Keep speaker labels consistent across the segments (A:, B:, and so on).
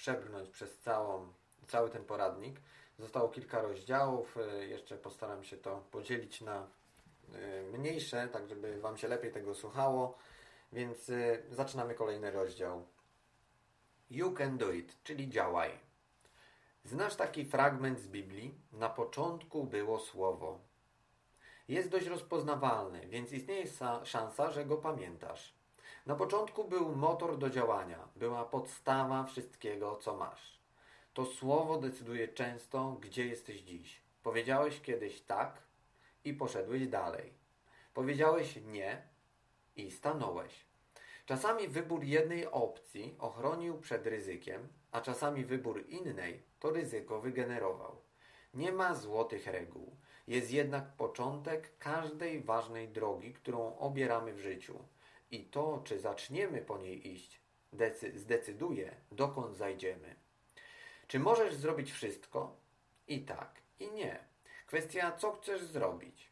A: przebrnąć przez całą, cały ten poradnik. Zostało kilka rozdziałów, y, jeszcze postaram się to podzielić na y, mniejsze, tak żeby Wam się lepiej tego słuchało. Więc y, zaczynamy kolejny rozdział. You can do it, czyli działaj. Znasz taki fragment z Biblii? Na początku było słowo. Jest dość rozpoznawalny, więc istnieje szansa, że go pamiętasz. Na początku był motor do działania, była podstawa wszystkiego, co masz. To słowo decyduje często, gdzie jesteś dziś. Powiedziałeś kiedyś tak i poszedłeś dalej. Powiedziałeś nie i stanąłeś. Czasami wybór jednej opcji ochronił przed ryzykiem, a czasami wybór innej to ryzyko wygenerował. Nie ma złotych reguł. Jest jednak początek każdej ważnej drogi, którą obieramy w życiu. I to, czy zaczniemy po niej iść, zdecyduje, dokąd zajdziemy. Czy możesz zrobić wszystko? I tak, i nie. Kwestia, co chcesz zrobić.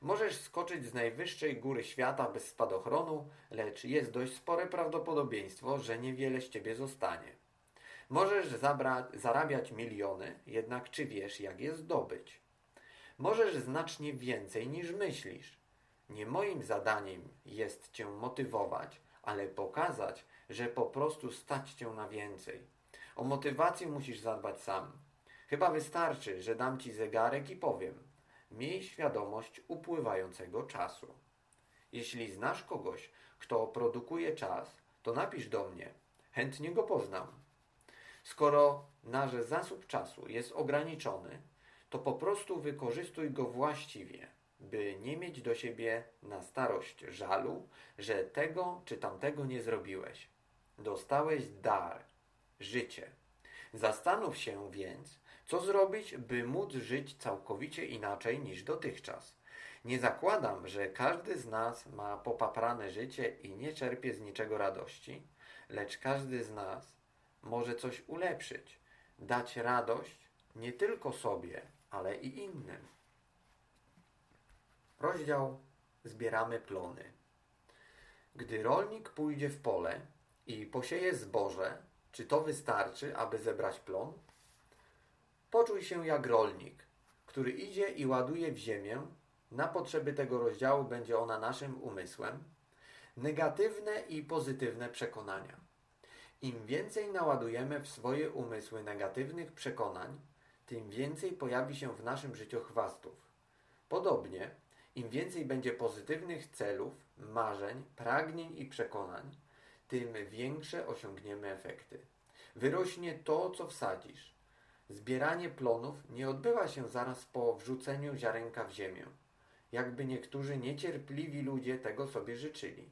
A: Możesz skoczyć z najwyższej góry świata bez spadochronu, lecz jest dość spore prawdopodobieństwo, że niewiele z ciebie zostanie. Możesz zarabiać miliony, jednak czy wiesz, jak je zdobyć? Możesz znacznie więcej niż myślisz. Nie moim zadaniem jest cię motywować, ale pokazać, że po prostu stać cię na więcej. O motywację musisz zadbać sam. Chyba wystarczy, że dam ci zegarek i powiem: Miej świadomość upływającego czasu. Jeśli znasz kogoś, kto produkuje czas, to napisz do mnie. Chętnie go poznam. Skoro nasz zasób czasu jest ograniczony, to po prostu wykorzystuj go właściwie, by nie mieć do siebie na starość żalu, że tego czy tamtego nie zrobiłeś. Dostałeś dar, życie. Zastanów się więc, co zrobić, by móc żyć całkowicie inaczej niż dotychczas. Nie zakładam, że każdy z nas ma popaprane życie i nie czerpie z niczego radości, lecz każdy z nas może coś ulepszyć, dać radość nie tylko sobie, ale i innym. Rozdział Zbieramy plony. Gdy rolnik pójdzie w pole i posieje zboże, czy to wystarczy, aby zebrać plon? Poczuj się jak rolnik, który idzie i ładuje w ziemię. Na potrzeby tego rozdziału będzie ona naszym umysłem. Negatywne i pozytywne przekonania. Im więcej naładujemy w swoje umysły negatywnych przekonań, tym więcej pojawi się w naszym życiu chwastów. Podobnie, im więcej będzie pozytywnych celów, marzeń, pragnień i przekonań, tym większe osiągniemy efekty. Wyrośnie to, co wsadzisz. Zbieranie plonów nie odbywa się zaraz po wrzuceniu ziarenka w ziemię, jakby niektórzy niecierpliwi ludzie tego sobie życzyli.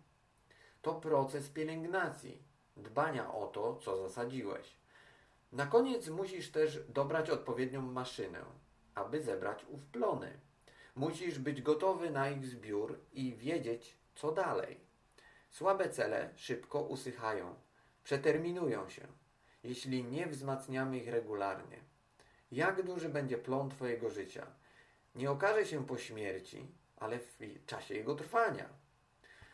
A: To proces pielęgnacji, dbania o to, co zasadziłeś. Na koniec musisz też dobrać odpowiednią maszynę, aby zebrać ów plony. Musisz być gotowy na ich zbiór i wiedzieć, co dalej. Słabe cele szybko usychają, przeterminują się, jeśli nie wzmacniamy ich regularnie. Jak duży będzie plon Twojego życia? Nie okaże się po śmierci, ale w czasie jego trwania.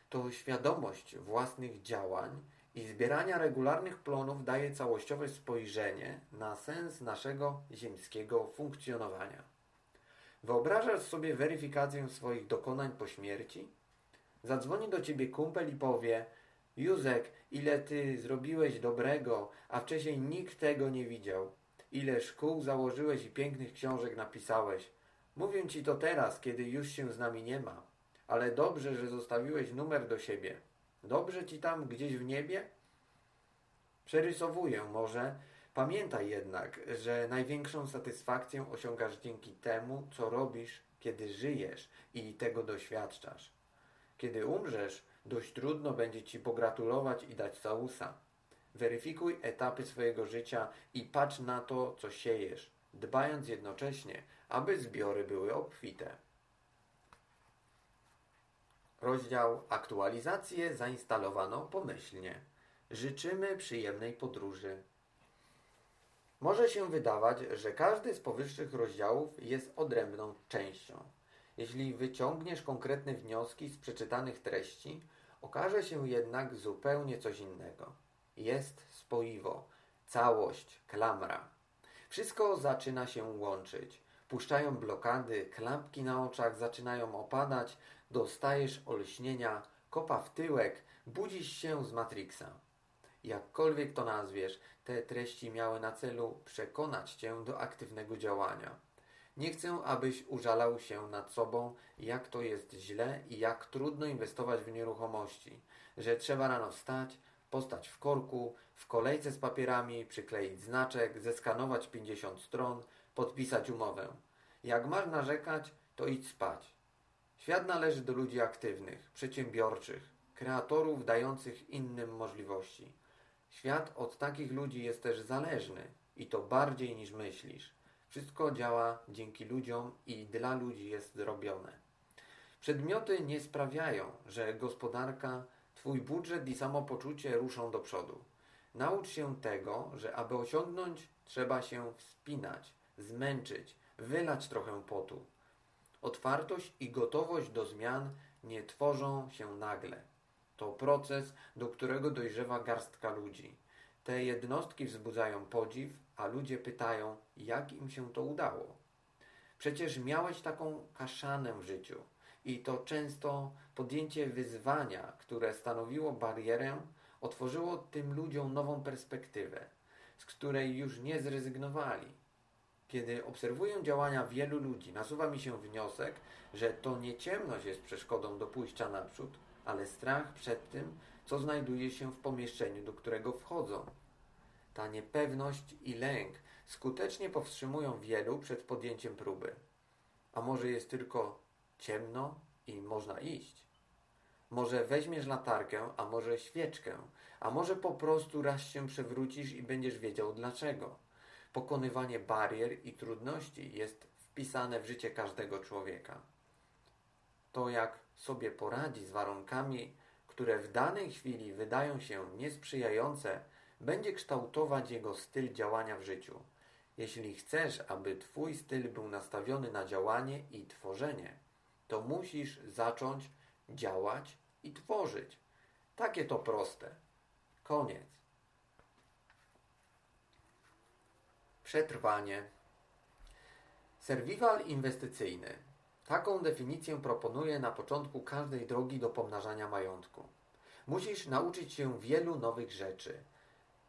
A: To świadomość własnych działań i zbierania regularnych plonów daje całościowe spojrzenie na sens naszego ziemskiego funkcjonowania. Wyobrażasz sobie weryfikację swoich dokonań po śmierci? Zadzwoni do ciebie kumpel i powie Józek, ile ty zrobiłeś dobrego, a wcześniej nikt tego nie widział. Ile szkół założyłeś i pięknych książek napisałeś. Mówię ci to teraz, kiedy już się z nami nie ma. Ale dobrze, że zostawiłeś numer do siebie. Dobrze ci tam gdzieś w niebie? Przerysowuję może. Pamiętaj jednak, że największą satysfakcję osiągasz dzięki temu, co robisz, kiedy żyjesz i tego doświadczasz. Kiedy umrzesz, dość trudno będzie ci pogratulować i dać całusa. Weryfikuj etapy swojego życia i patrz na to, co siejesz, dbając jednocześnie, aby zbiory były obfite. Rozdział Aktualizacje zainstalowano pomyślnie. Życzymy przyjemnej podróży. Może się wydawać, że każdy z powyższych rozdziałów jest odrębną częścią. Jeśli wyciągniesz konkretne wnioski z przeczytanych treści, Okaże się jednak zupełnie coś innego. Jest spoiwo, całość, klamra. Wszystko zaczyna się łączyć. Puszczają blokady, klampki na oczach zaczynają opadać, dostajesz olśnienia, kopa w tyłek, budzisz się z Matrixa. Jakkolwiek to nazwiesz, te treści miały na celu przekonać cię do aktywnego działania. Nie chcę, abyś użalał się nad sobą, jak to jest źle i jak trudno inwestować w nieruchomości, że trzeba rano wstać, postać w korku, w kolejce z papierami, przykleić znaczek, zeskanować 50 stron, podpisać umowę. Jak masz narzekać, to idź spać. Świat należy do ludzi aktywnych, przedsiębiorczych, kreatorów dających innym możliwości. Świat od takich ludzi jest też zależny i to bardziej niż myślisz. Wszystko działa dzięki ludziom i dla ludzi jest zrobione. Przedmioty nie sprawiają, że gospodarka, twój budżet i samopoczucie ruszą do przodu. Naucz się tego, że aby osiągnąć, trzeba się wspinać, zmęczyć, wylać trochę potu. Otwartość i gotowość do zmian nie tworzą się nagle. To proces, do którego dojrzewa garstka ludzi. Te jednostki wzbudzają podziw, a ludzie pytają, jak im się to udało. Przecież miałeś taką kaszanę w życiu i to często podjęcie wyzwania, które stanowiło barierę, otworzyło tym ludziom nową perspektywę, z której już nie zrezygnowali. Kiedy obserwuję działania wielu ludzi, nasuwa mi się wniosek, że to nie ciemność jest przeszkodą do pójścia naprzód, ale strach przed tym, co znajduje się w pomieszczeniu, do którego wchodzą. Ta niepewność i lęk skutecznie powstrzymują wielu przed podjęciem próby. A może jest tylko ciemno i można iść? Może weźmiesz latarkę, a może świeczkę, a może po prostu raz się przewrócisz i będziesz wiedział dlaczego. Pokonywanie barier i trudności jest wpisane w życie każdego człowieka. To, jak sobie poradzi z warunkami, które w danej chwili wydają się niesprzyjające, będzie kształtować jego styl działania w życiu. Jeśli chcesz, aby Twój styl był nastawiony na działanie i tworzenie, to musisz zacząć działać i tworzyć. Takie to proste. Koniec. Przetrwanie. Serwiwal inwestycyjny. Taką definicję proponuję na początku każdej drogi do pomnażania majątku. Musisz nauczyć się wielu nowych rzeczy.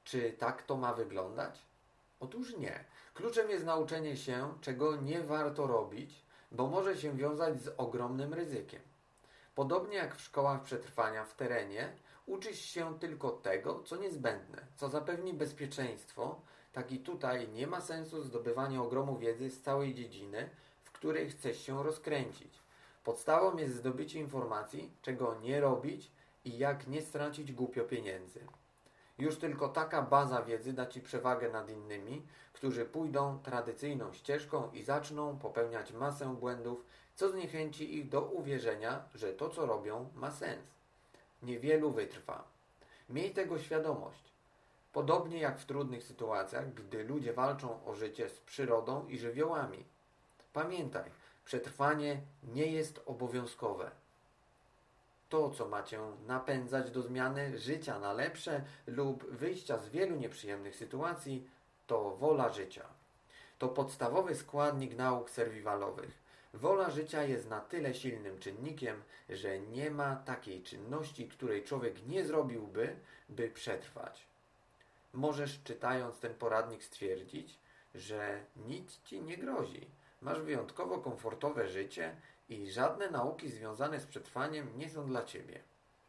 A: Czy tak to ma wyglądać? Otóż nie. Kluczem jest nauczenie się, czego nie warto robić, bo może się wiązać z ogromnym ryzykiem. Podobnie jak w szkołach przetrwania w terenie, uczysz się tylko tego, co niezbędne, co zapewni bezpieczeństwo, tak i tutaj nie ma sensu zdobywanie ogromu wiedzy z całej dziedziny, której chcesz się rozkręcić. Podstawą jest zdobycie informacji, czego nie robić i jak nie stracić głupio pieniędzy. Już tylko taka baza wiedzy da Ci przewagę nad innymi, którzy pójdą tradycyjną ścieżką i zaczną popełniać masę błędów, co zniechęci ich do uwierzenia, że to co robią ma sens. Niewielu wytrwa. Miej tego świadomość. Podobnie jak w trudnych sytuacjach, gdy ludzie walczą o życie z przyrodą i żywiołami. Pamiętaj, przetrwanie nie jest obowiązkowe to, co macie napędzać do zmiany życia na lepsze lub wyjścia z wielu nieprzyjemnych sytuacji, to wola życia. To podstawowy składnik nauk serwiwalowych. Wola życia jest na tyle silnym czynnikiem, że nie ma takiej czynności, której człowiek nie zrobiłby, by przetrwać. Możesz czytając ten poradnik stwierdzić, że nic ci nie grozi. Masz wyjątkowo komfortowe życie i żadne nauki związane z przetrwaniem nie są dla Ciebie.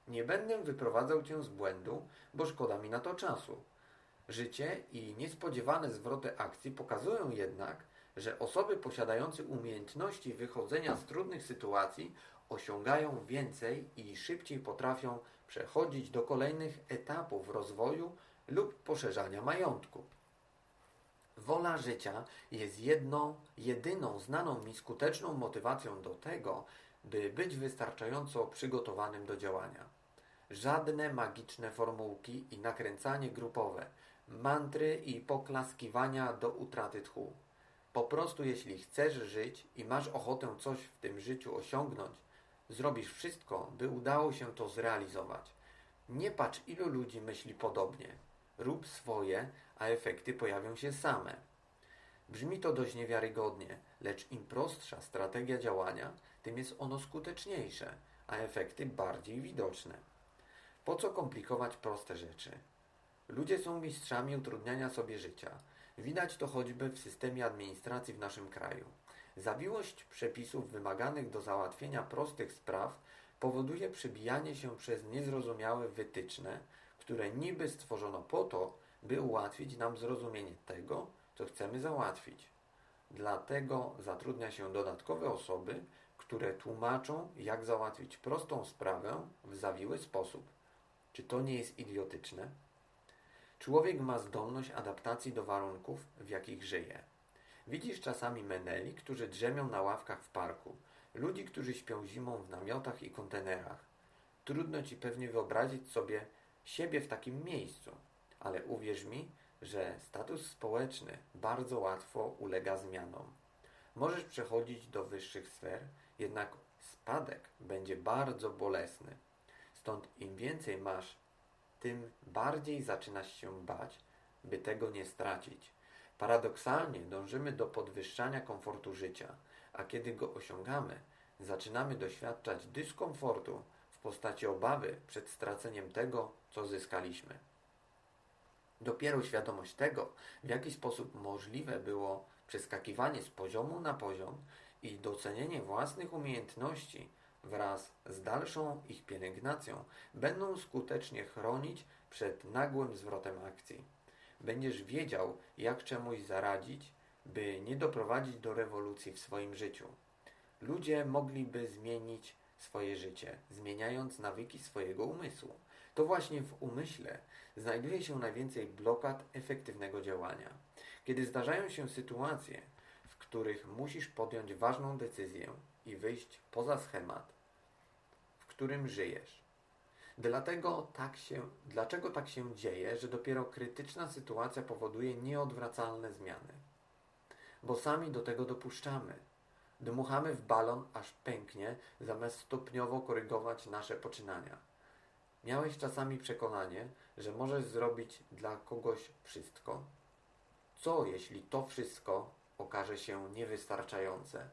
A: Nie będę wyprowadzał Cię z błędu, bo szkoda mi na to czasu. Życie i niespodziewane zwroty akcji pokazują jednak, że osoby posiadające umiejętności wychodzenia z trudnych sytuacji osiągają więcej i szybciej potrafią przechodzić do kolejnych etapów rozwoju lub poszerzania majątku. Wola życia jest jedną, jedyną znaną mi skuteczną motywacją do tego, by być wystarczająco przygotowanym do działania. Żadne magiczne formułki i nakręcanie grupowe, mantry i poklaskiwania do utraty tchu. Po prostu jeśli chcesz żyć i masz ochotę coś w tym życiu osiągnąć, zrobisz wszystko, by udało się to zrealizować. Nie patrz, ilu ludzi myśli podobnie. Rób swoje, a efekty pojawią się same. Brzmi to dość niewiarygodnie, lecz im prostsza strategia działania, tym jest ono skuteczniejsze, a efekty bardziej widoczne. Po co komplikować proste rzeczy? Ludzie są mistrzami utrudniania sobie życia. Widać to choćby w systemie administracji w naszym kraju. Zawiłość przepisów wymaganych do załatwienia prostych spraw powoduje przebijanie się przez niezrozumiałe wytyczne, które niby stworzono po to, by ułatwić nam zrozumienie tego, co chcemy załatwić. Dlatego zatrudnia się dodatkowe osoby, które tłumaczą, jak załatwić prostą sprawę w zawiły sposób. Czy to nie jest idiotyczne? Człowiek ma zdolność adaptacji do warunków, w jakich żyje. Widzisz czasami meneli, którzy drzemią na ławkach w parku, ludzi, którzy śpią zimą w namiotach i kontenerach. Trudno ci pewnie wyobrazić sobie siebie w takim miejscu, ale uwierz mi, że status społeczny bardzo łatwo ulega zmianom. Możesz przechodzić do wyższych sfer, jednak spadek będzie bardzo bolesny. Stąd im więcej masz, tym bardziej zaczynasz się bać, by tego nie stracić. Paradoksalnie dążymy do podwyższania komfortu życia, a kiedy go osiągamy, zaczynamy doświadczać dyskomfortu postaci obawy przed straceniem tego, co zyskaliśmy. Dopiero świadomość tego, w jaki sposób możliwe było przeskakiwanie z poziomu na poziom i docenienie własnych umiejętności wraz z dalszą ich pielęgnacją będą skutecznie chronić przed nagłym zwrotem akcji. Będziesz wiedział, jak czemuś zaradzić, by nie doprowadzić do rewolucji w swoim życiu. Ludzie mogliby zmienić swoje życie, zmieniając nawyki swojego umysłu. To właśnie w umyśle znajduje się najwięcej blokad efektywnego działania. Kiedy zdarzają się sytuacje, w których musisz podjąć ważną decyzję i wyjść poza schemat, w którym żyjesz. Dlatego tak się, dlaczego tak się dzieje, że dopiero krytyczna sytuacja powoduje nieodwracalne zmiany? Bo sami do tego dopuszczamy. Dmuchamy w balon, aż pęknie, zamiast stopniowo korygować nasze poczynania. Miałeś czasami przekonanie, że możesz zrobić dla kogoś wszystko? Co jeśli to wszystko okaże się niewystarczające?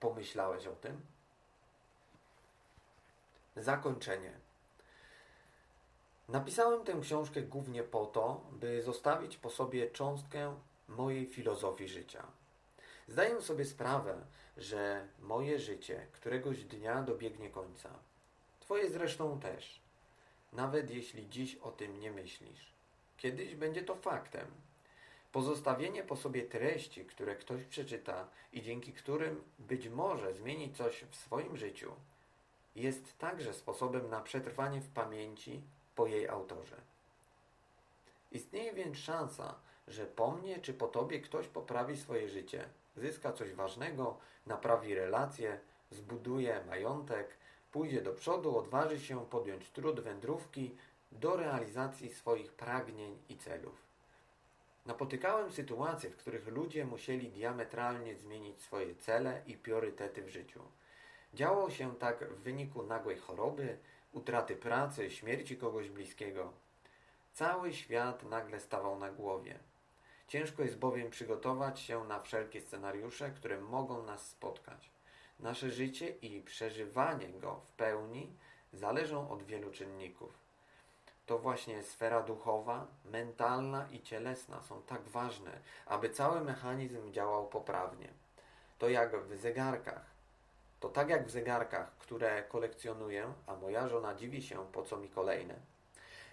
A: Pomyślałeś o tym? Zakończenie. Napisałem tę książkę głównie po to, by zostawić po sobie cząstkę mojej filozofii życia. Zdaję sobie sprawę, że moje życie któregoś dnia dobiegnie końca. Twoje zresztą też. Nawet jeśli dziś o tym nie myślisz. Kiedyś będzie to faktem. Pozostawienie po sobie treści, które ktoś przeczyta i dzięki którym być może zmieni coś w swoim życiu, jest także sposobem na przetrwanie w pamięci po jej autorze. Istnieje więc szansa, że po mnie czy po tobie ktoś poprawi swoje życie, zyska coś ważnego, naprawi relacje, zbuduje majątek, pójdzie do przodu, odważy się podjąć trud wędrówki do realizacji swoich pragnień i celów. Napotykałem sytuacje, w których ludzie musieli diametralnie zmienić swoje cele i priorytety w życiu. Działo się tak w wyniku nagłej choroby, utraty pracy, śmierci kogoś bliskiego. Cały świat nagle stawał na głowie. Ciężko jest bowiem przygotować się na wszelkie scenariusze, które mogą nas spotkać. Nasze życie i przeżywanie go w pełni zależą od wielu czynników. To właśnie sfera duchowa, mentalna i cielesna są tak ważne, aby cały mechanizm działał poprawnie. To jak w zegarkach. To tak jak w zegarkach, które kolekcjonuję, a moja żona dziwi się, po co mi kolejne.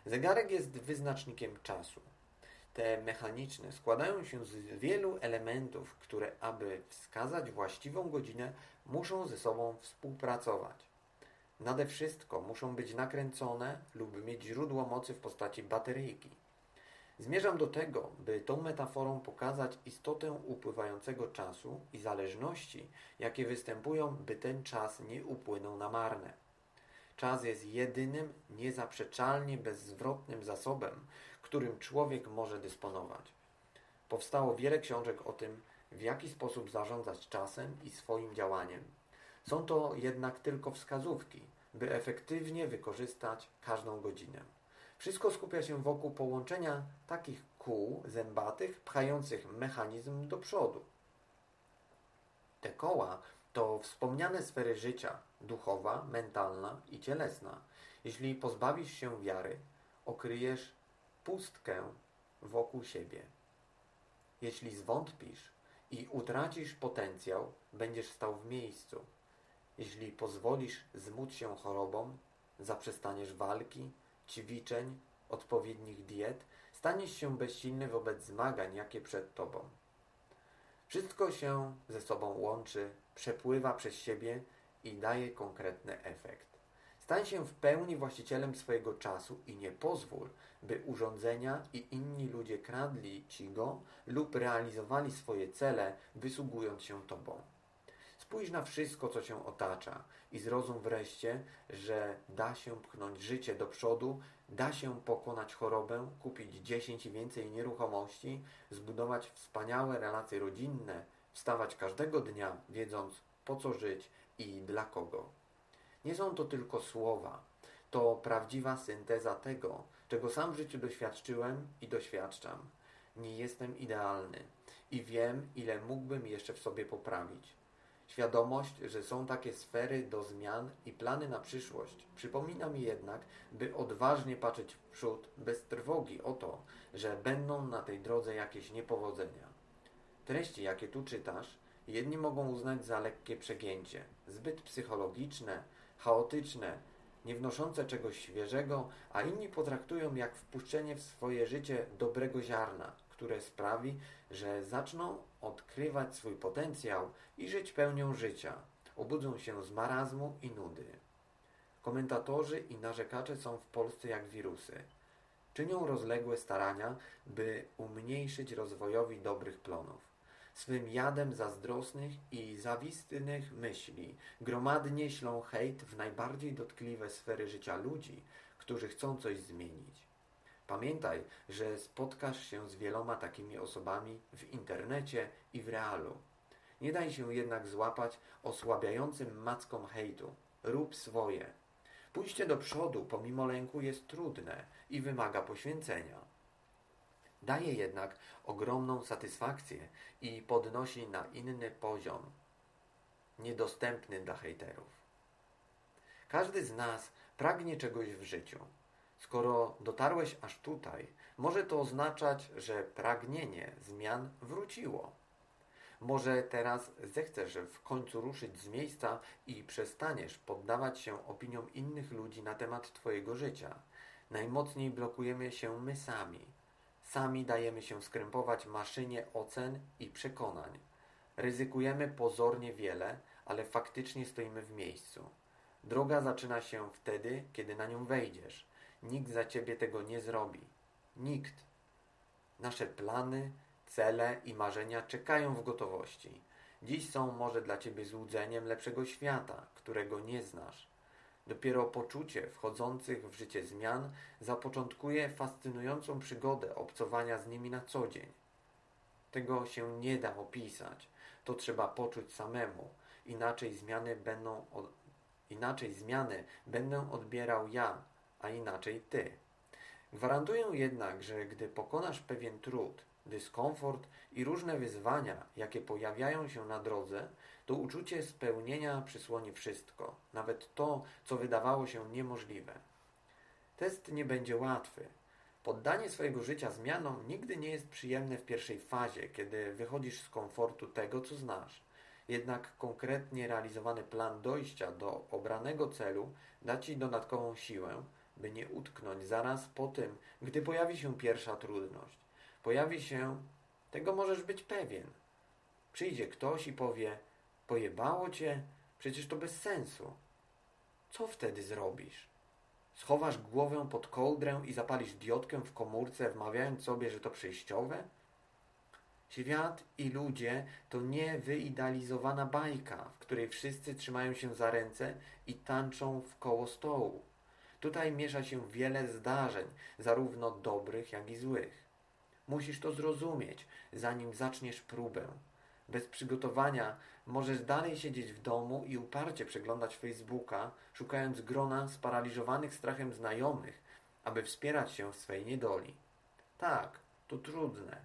A: Zegarek jest wyznacznikiem czasu. Te mechaniczne składają się z wielu elementów, które, aby wskazać właściwą godzinę, muszą ze sobą współpracować. Nade wszystko muszą być nakręcone lub mieć źródło mocy w postaci bateryjki. Zmierzam do tego, by tą metaforą pokazać istotę upływającego czasu i zależności, jakie występują, by ten czas nie upłynął na marne. Czas jest jedynym, niezaprzeczalnie bezzwrotnym zasobem, którym człowiek może dysponować. Powstało wiele książek o tym, w jaki sposób zarządzać czasem i swoim działaniem. Są to jednak tylko wskazówki, by efektywnie wykorzystać każdą godzinę. Wszystko skupia się wokół połączenia takich kół zębatych pchających mechanizm do przodu. Te koła to wspomniane sfery życia duchowa, mentalna i cielesna. Jeśli pozbawisz się wiary, okryjesz pustkę wokół siebie. Jeśli zwątpisz i utracisz potencjał, będziesz stał w miejscu. Jeśli pozwolisz zmóc się chorobom, zaprzestaniesz walki, ćwiczeń, odpowiednich diet, staniesz się bezsilny wobec zmagań, jakie przed tobą. Wszystko się ze sobą łączy, przepływa przez siebie i daje konkretny efekt. Stań się w pełni właścicielem swojego czasu i nie pozwól, by urządzenia i inni ludzie kradli ci go lub realizowali swoje cele, wysługując się tobą. Spójrz na wszystko, co cię otacza i zrozum wreszcie, że da się pchnąć życie do przodu, da się pokonać chorobę, kupić 10 i więcej nieruchomości, zbudować wspaniałe relacje rodzinne, wstawać każdego dnia, wiedząc po co żyć i dla kogo. Nie są to tylko słowa, to prawdziwa synteza tego, czego sam w życiu doświadczyłem i doświadczam. Nie jestem idealny i wiem, ile mógłbym jeszcze w sobie poprawić. Świadomość, że są takie sfery do zmian i plany na przyszłość, przypomina mi jednak, by odważnie patrzeć w przód, bez trwogi o to, że będą na tej drodze jakieś niepowodzenia. Treści, jakie tu czytasz, jedni mogą uznać za lekkie przegięcie, zbyt psychologiczne, chaotyczne, nie wnoszące czegoś świeżego, a inni potraktują jak wpuszczenie w swoje życie dobrego ziarna, które sprawi, że zaczną odkrywać swój potencjał i żyć pełnią życia. Obudzą się z marazmu i nudy. Komentatorzy i narzekacze są w Polsce jak wirusy. Czynią rozległe starania, by umniejszyć rozwojowi dobrych plonów swym jadem zazdrosnych i zawistnych myśli gromadnie ślą hejt w najbardziej dotkliwe sfery życia ludzi, którzy chcą coś zmienić. Pamiętaj, że spotkasz się z wieloma takimi osobami w internecie i w realu. Nie daj się jednak złapać osłabiającym mackom hejtu. Rób swoje. Pójście do przodu pomimo lęku jest trudne i wymaga poświęcenia. Daje jednak ogromną satysfakcję i podnosi na inny poziom, niedostępny dla hejterów. Każdy z nas pragnie czegoś w życiu. Skoro dotarłeś aż tutaj, może to oznaczać, że pragnienie zmian wróciło. Może teraz zechcesz w końcu ruszyć z miejsca i przestaniesz poddawać się opiniom innych ludzi na temat Twojego życia. Najmocniej blokujemy się my sami Sami dajemy się skrępować maszynie ocen i przekonań. Ryzykujemy pozornie wiele, ale faktycznie stoimy w miejscu. Droga zaczyna się wtedy, kiedy na nią wejdziesz. Nikt za ciebie tego nie zrobi. Nikt. Nasze plany, cele i marzenia czekają w gotowości. Dziś są może dla ciebie złudzeniem lepszego świata, którego nie znasz. Dopiero poczucie wchodzących w życie zmian zapoczątkuje fascynującą przygodę obcowania z nimi na co dzień. Tego się nie da opisać. To trzeba poczuć samemu. Inaczej zmiany będą od... inaczej zmiany będę odbierał ja, a inaczej ty. Gwarantuję jednak, że gdy pokonasz pewien trud, dyskomfort i różne wyzwania, jakie pojawiają się na drodze, to uczucie spełnienia przysłoni wszystko, nawet to, co wydawało się niemożliwe. Test nie będzie łatwy. Poddanie swojego życia zmianom nigdy nie jest przyjemne w pierwszej fazie, kiedy wychodzisz z komfortu tego, co znasz. Jednak konkretnie realizowany plan dojścia do obranego celu da Ci dodatkową siłę, by nie utknąć zaraz po tym, gdy pojawi się pierwsza trudność. Pojawi się, tego możesz być pewien. Przyjdzie ktoś i powie: Pojebało cię? Przecież to bez sensu. Co wtedy zrobisz? Schowasz głowę pod kołdrę i zapalisz diodkę w komórce, wmawiając sobie, że to przejściowe? Świat i ludzie to nie wyidealizowana bajka, w której wszyscy trzymają się za ręce i tańczą w koło stołu. Tutaj miesza się wiele zdarzeń, zarówno dobrych, jak i złych. Musisz to zrozumieć, zanim zaczniesz próbę. Bez przygotowania możesz dalej siedzieć w domu i uparcie przeglądać Facebooka, szukając grona sparaliżowanych strachem znajomych, aby wspierać się w swej niedoli. Tak, to trudne.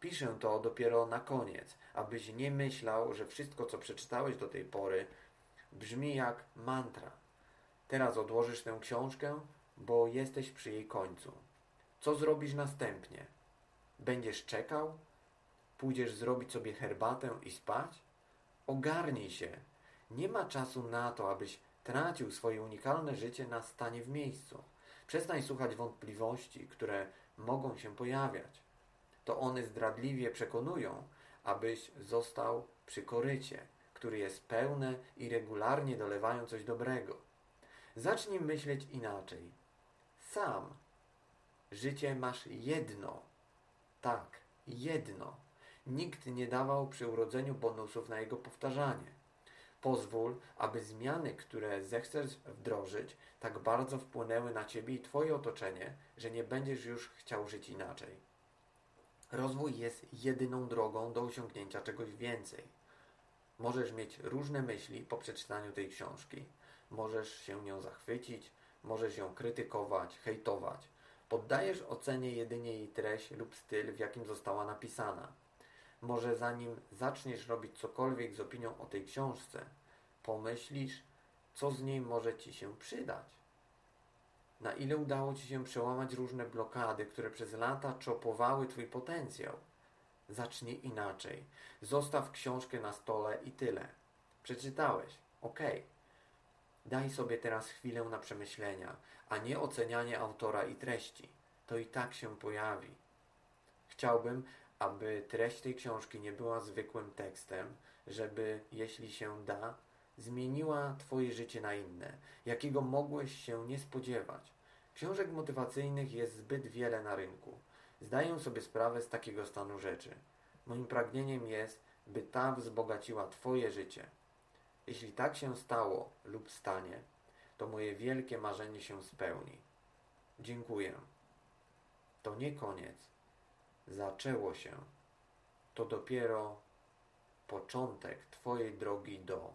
A: Piszę to dopiero na koniec, abyś nie myślał, że wszystko, co przeczytałeś do tej pory, brzmi jak mantra. Teraz odłożysz tę książkę, bo jesteś przy jej końcu. Co zrobisz następnie? Będziesz czekał? Pójdziesz zrobić sobie herbatę i spać? Ogarnij się. Nie ma czasu na to, abyś tracił swoje unikalne życie na stanie w miejscu. Przestań słuchać wątpliwości, które mogą się pojawiać. To one zdradliwie przekonują, abyś został przy korycie, który jest pełne i regularnie dolewają coś dobrego. Zacznij myśleć inaczej. Sam. Życie masz jedno. Tak, jedno. Nikt nie dawał przy urodzeniu bonusów na jego powtarzanie. Pozwól, aby zmiany, które zechcesz wdrożyć, tak bardzo wpłynęły na ciebie i twoje otoczenie, że nie będziesz już chciał żyć inaczej. Rozwój jest jedyną drogą do osiągnięcia czegoś więcej. Możesz mieć różne myśli po przeczytaniu tej książki. Możesz się nią zachwycić, możesz ją krytykować, hejtować. Poddajesz ocenie jedynie jej treść lub styl, w jakim została napisana. Może zanim zaczniesz robić cokolwiek z opinią o tej książce, pomyślisz, co z niej może Ci się przydać. Na ile udało Ci się przełamać różne blokady, które przez lata czopowały Twój potencjał? Zacznij inaczej. Zostaw książkę na stole i tyle. Przeczytałeś. Ok. Daj sobie teraz chwilę na przemyślenia, a nie ocenianie autora i treści. To i tak się pojawi. Chciałbym, aby treść tej książki nie była zwykłym tekstem, żeby, jeśli się da, zmieniła Twoje życie na inne, jakiego mogłeś się nie spodziewać. Książek motywacyjnych jest zbyt wiele na rynku. Zdaję sobie sprawę z takiego stanu rzeczy. Moim pragnieniem jest, by ta wzbogaciła Twoje życie. Jeśli tak się stało lub stanie, to moje wielkie marzenie się spełni. Dziękuję. To nie koniec. Zaczęło się. To dopiero początek Twojej drogi do